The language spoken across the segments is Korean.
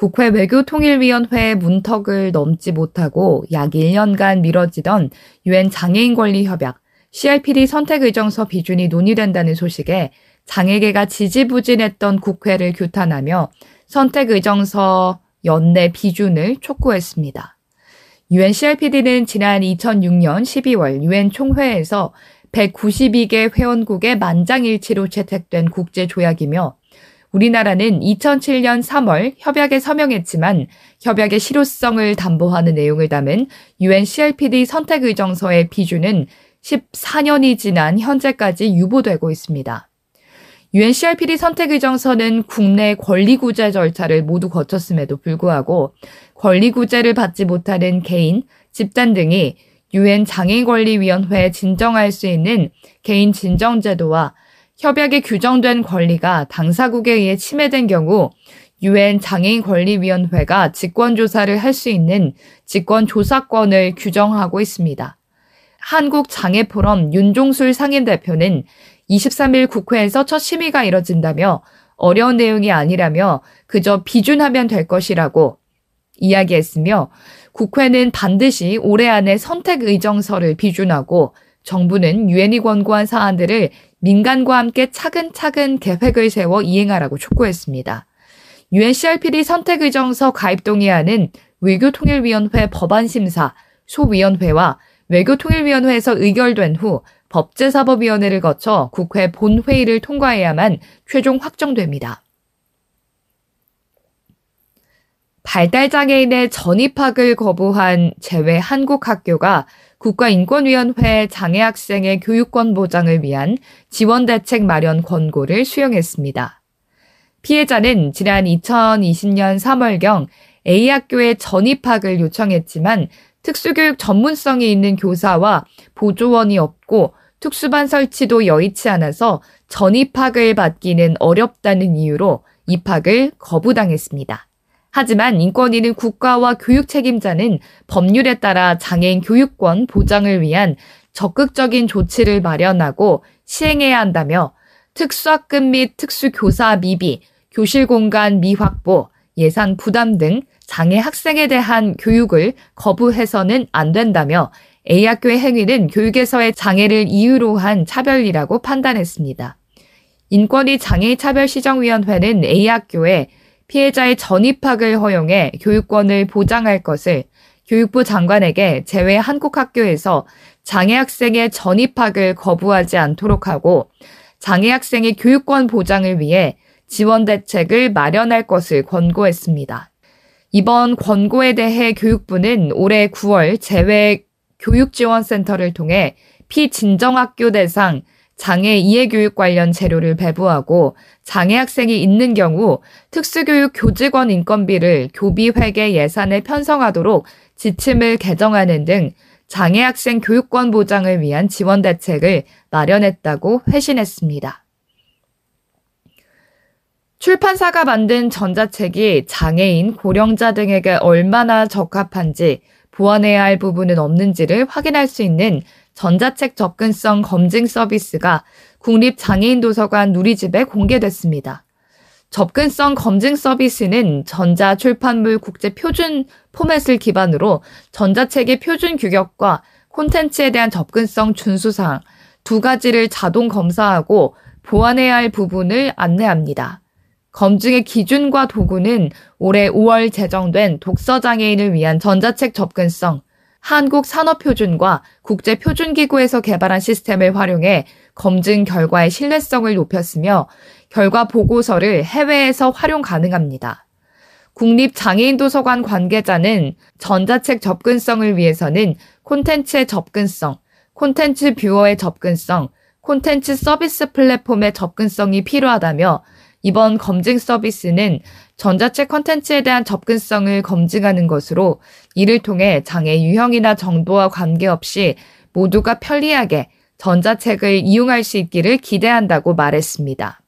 국회 외교통일위원회 문턱을 넘지 못하고 약 1년간 미뤄지던 유엔 장애인 권리 협약 CRPD 선택 의정서 비준이 논의된다는 소식에 장애계가 지지부진했던 국회를 규탄하며 선택 의정서 연내 비준을 촉구했습니다. 유엔 CRPD는 지난 2006년 12월 유엔 총회에서 192개 회원국의 만장일치로 채택된 국제 조약이며 우리나라는 2007년 3월 협약에 서명했지만 협약의 실효성을 담보하는 내용을 담은 UN CRPD 선택 의정서의 비준은 14년이 지난 현재까지 유보되고 있습니다. UN CRPD 선택 의정서는 국내 권리구제 절차를 모두 거쳤음에도 불구하고 권리구제를 받지 못하는 개인, 집단 등이 유엔 장애인권리위원회에 진정할 수 있는 개인 진정제도와 협약에 규정된 권리가 당사국에 의해 침해된 경우 유엔 장애인 권리위원회가 직권조사를 할 수 있는 직권조사권을 규정하고 있습니다. 한국장애포럼 윤종술 상임대표는 23일 국회에서 첫 심의가 이뤄진다며 어려운 내용이 아니라며 그저 비준하면 될 것이라고 이야기했으며 국회는 반드시 올해 안에 선택 의정서를 비준하고 정부는 유엔이 권고한 사안들을 민간과 함께 차근차근 계획을 세워 이행하라고 촉구했습니다. 유엔 CRPD 선택 의정서 가입 동의안은 외교통일위원회 법안심사, 소위원회와 외교통일위원회에서 의결된 후 법제사법위원회를 거쳐 국회 본회의를 통과해야만 최종 확정됩니다. 발달장애인의 전입학을 거부한 제외 한국 학교가 국가인권위원회 장애학생의 교육권 보장을 위한 지원대책 마련 권고를 수용했습니다. 피해자는 지난 2020년 3월경 A학교에 전입학을 요청했지만 특수교육 전문성이 있는 교사와 보조원이 없고 특수반 설치도 여의치 않아서 전입학을 받기는 어렵다는 이유로 입학을 거부당했습니다. 하지만 인권위는 국가와 교육 책임자는 법률에 따라 장애인 교육권 보장을 위한 적극적인 조치를 마련하고 시행해야 한다며 특수학급 및 특수교사 미비, 교실 공간 미확보, 예산 부담 등 장애 학생에 대한 교육을 거부해서는 안 된다며 A학교의 행위는 교육에서의 장애를 이유로 한 차별이라고 판단했습니다. 인권위 장애차별시정위원회는 A학교에 피해자의 전입학을 허용해 교육권을 보장할 것을 교육부 장관에게 제외 한국 학교에서 장애 학생의 전입학을 거부하지 않도록 하고 장애 학생의 교육권 보장을 위해 지원 대책을 마련할 것을 권고했습니다. 이번 권고에 대해 교육부는 올해 9월 제외 교육지원센터를 통해 피진정학교 대상 장애 이해교육 관련 재료를 배부하고 장애 학생이 있는 경우 특수교육 교직원 인건비를 교비회계 예산에 편성하도록 지침을 개정하는 등 장애 학생 교육권 보장을 위한 지원 대책을 마련했다고 회신했습니다. 출판사가 만든 전자책이 장애인, 고령자 등에게 얼마나 적합한지 보완해야 할 부분은 없는지를 확인할 수 있는 전자책 접근성 검증 서비스가 국립장애인도서관 누리집에 공개됐습니다. 접근성 검증 서비스는 전자 출판물 국제 표준 포맷을 기반으로 전자책의 표준 규격과 콘텐츠에 대한 접근성 준수사항 두 가지를 자동 검사하고 보완해야 할 부분을 안내합니다. 검증의 기준과 도구는 올해 5월 제정된 독서장애인을 위한 전자책 접근성, 한국 산업표준과 국제표준기구에서 개발한 시스템을 활용해 검증 결과의 신뢰성을 높였으며 결과 보고서를 해외에서 활용 가능합니다. 국립장애인도서관 관계자는 전자책 접근성을 위해서는 콘텐츠의 접근성, 콘텐츠 뷰어의 접근성, 콘텐츠 서비스 플랫폼의 접근성이 필요하다며 이번 검증 서비스는 전자책 컨텐츠에 대한 접근성을 검증하는 것으로 이를 통해 장애 유형이나 정도와 관계없이 모두가 편리하게 전자책을 이용할 수 있기를 기대한다고 말했습니다.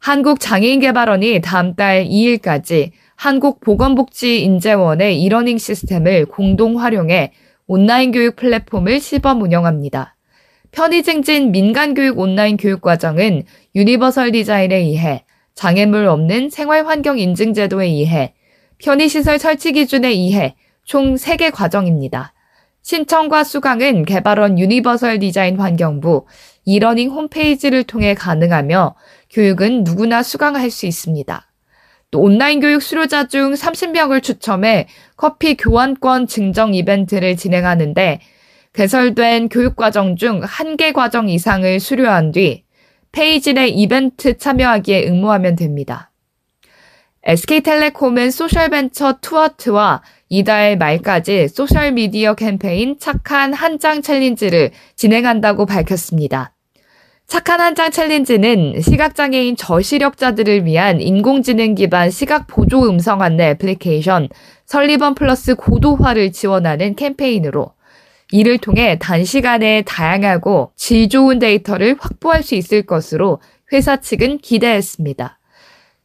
한국장애인개발원이 다음 달 2일까지 한국보건복지인재원의 이러닝 시스템을 공동 활용해 온라인 교육 플랫폼을 시범 운영합니다. 편의 증진 민간 교육 온라인 교육 과정은 유니버설 디자인의 이해 장애물 없는 생활 환경 인증 제도의 이해 편의 시설 설치 기준의 이해 총 3개 과정입니다. 신청과 수강은 개발원 유니버설 디자인 환경부 이러닝 홈페이지를 통해 가능하며 교육은 누구나 수강할 수 있습니다. 또 온라인 교육 수료자 중 30명을 추첨해 커피 교환권 증정 이벤트를 진행하는데 개설된 교육과정 중 한 개 과정 이상을 수료한 뒤 페이지 내 이벤트 참여하기에 응모하면 됩니다. SK텔레콤은 소셜벤처 투아트와 이달 말까지 소셜미디어 캠페인 착한 한 장 챌린지를 진행한다고 밝혔습니다. 착한 한 장 챌린지는 시각장애인 저시력자들을 위한 인공지능 기반 시각 보조 음성 안내 애플리케이션 설리번 플러스 고도화를 지원하는 캠페인으로 이를 통해 단시간에 다양하고 질 좋은 데이터를 확보할 수 있을 것으로 회사 측은 기대했습니다.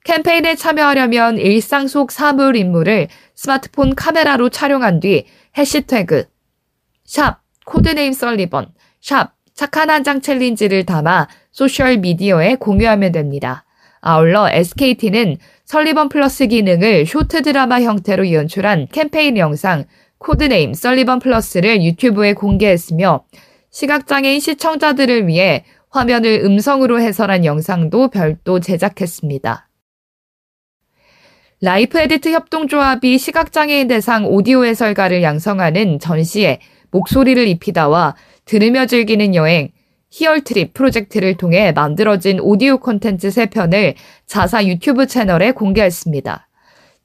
캠페인에 참여하려면 일상 속 사물 인물을 스마트폰 카메라로 촬영한 뒤 해시태그 샵 코드네임 설리번 샵 착한 한 장 챌린지를 담아 소셜 미디어에 공유하면 됩니다. 아울러 SKT는 설리번 플러스 기능을 쇼트 드라마 형태로 연출한 캠페인 영상 코드네임 설리번 플러스를 유튜브에 공개했으며 시각장애인 시청자들을 위해 화면을 음성으로 해설한 영상도 별도 제작했습니다. 라이프 에디트 협동조합이 시각장애인 대상 오디오 해설가를 양성하는 전시에 목소리를 입히다와 들으며 즐기는 여행 히얼트립 프로젝트를 통해 만들어진 오디오 콘텐츠 3편을 자사 유튜브 채널에 공개했습니다.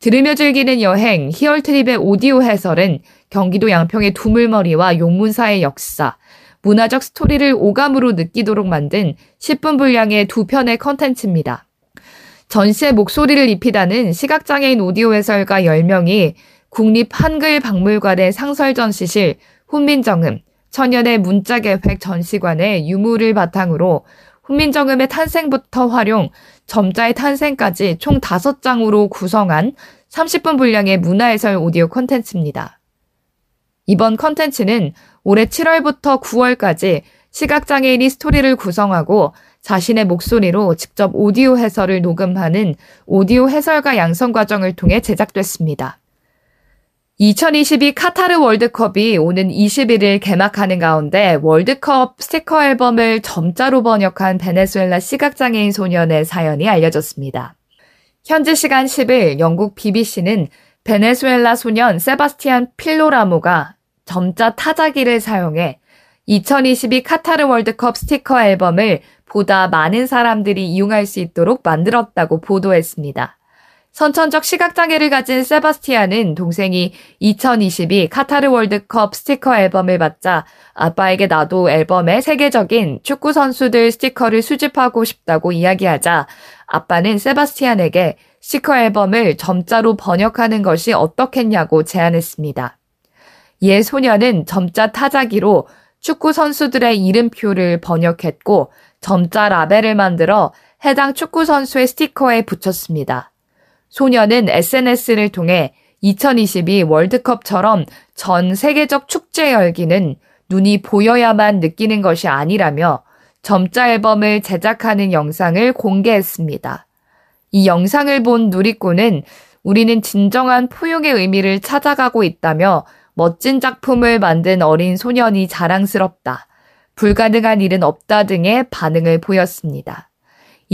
들으며 즐기는 여행 히얼트립의 오디오 해설은 경기도 양평의 두물머리와 용문사의 역사, 문화적 스토리를 오감으로 느끼도록 만든 10분 분량의 두 편의 컨텐츠입니다. 전시에 목소리를 입히다는 시각장애인 오디오 해설가 10명이 국립한글박물관의 상설전시실 훈민정음, 천연의 문자계획 전시관의 유물을 바탕으로 훈민정음의 탄생부터 활용, 점자의 탄생까지 총 5장으로 구성한 30분 분량의 문화해설 오디오 콘텐츠입니다. 이번 콘텐츠는 올해 7월부터 9월까지 시각장애인이 스토리를 구성하고 자신의 목소리로 직접 오디오 해설을 녹음하는 오디오 해설가 양성 과정을 통해 제작됐습니다. 2022 카타르 월드컵이 오는 21일 개막하는 가운데 월드컵 스티커 앨범을 점자로 번역한 베네수엘라 시각장애인 소년의 사연이 알려졌습니다. 현지 시간 10일 영국 BBC는 베네수엘라 소년 세바스티안 필로라모가 점자 타자기를 사용해 2022 카타르 월드컵 스티커 앨범을 보다 많은 사람들이 이용할 수 있도록 만들었다고 보도했습니다. 선천적 시각장애를 가진 세바스티아는 동생이 2022 카타르 월드컵 스티커 앨범을 받자 아빠에게 나도 앨범에 세계적인 축구 선수들 스티커를 수집하고 싶다고 이야기하자 아빠는 세바스티안에게 스티커 앨범을 점자로 번역하는 것이 어떻겠냐고 제안했습니다. 이에 소녀는 점자 타자기로 축구 선수들의 이름표를 번역했고 점자 라벨을 만들어 해당 축구 선수의 스티커에 붙였습니다. 소녀는 SNS를 통해 2022 월드컵처럼 전 세계적 축제 열기는 눈이 보여야만 느끼는 것이 아니라며 점자 앨범을 제작하는 영상을 공개했습니다. 이 영상을 본 누리꾼은 우리는 진정한 포용의 의미를 찾아가고 있다며 멋진 작품을 만든 어린 소년이 자랑스럽다. 불가능한 일은 없다 등의 반응을 보였습니다.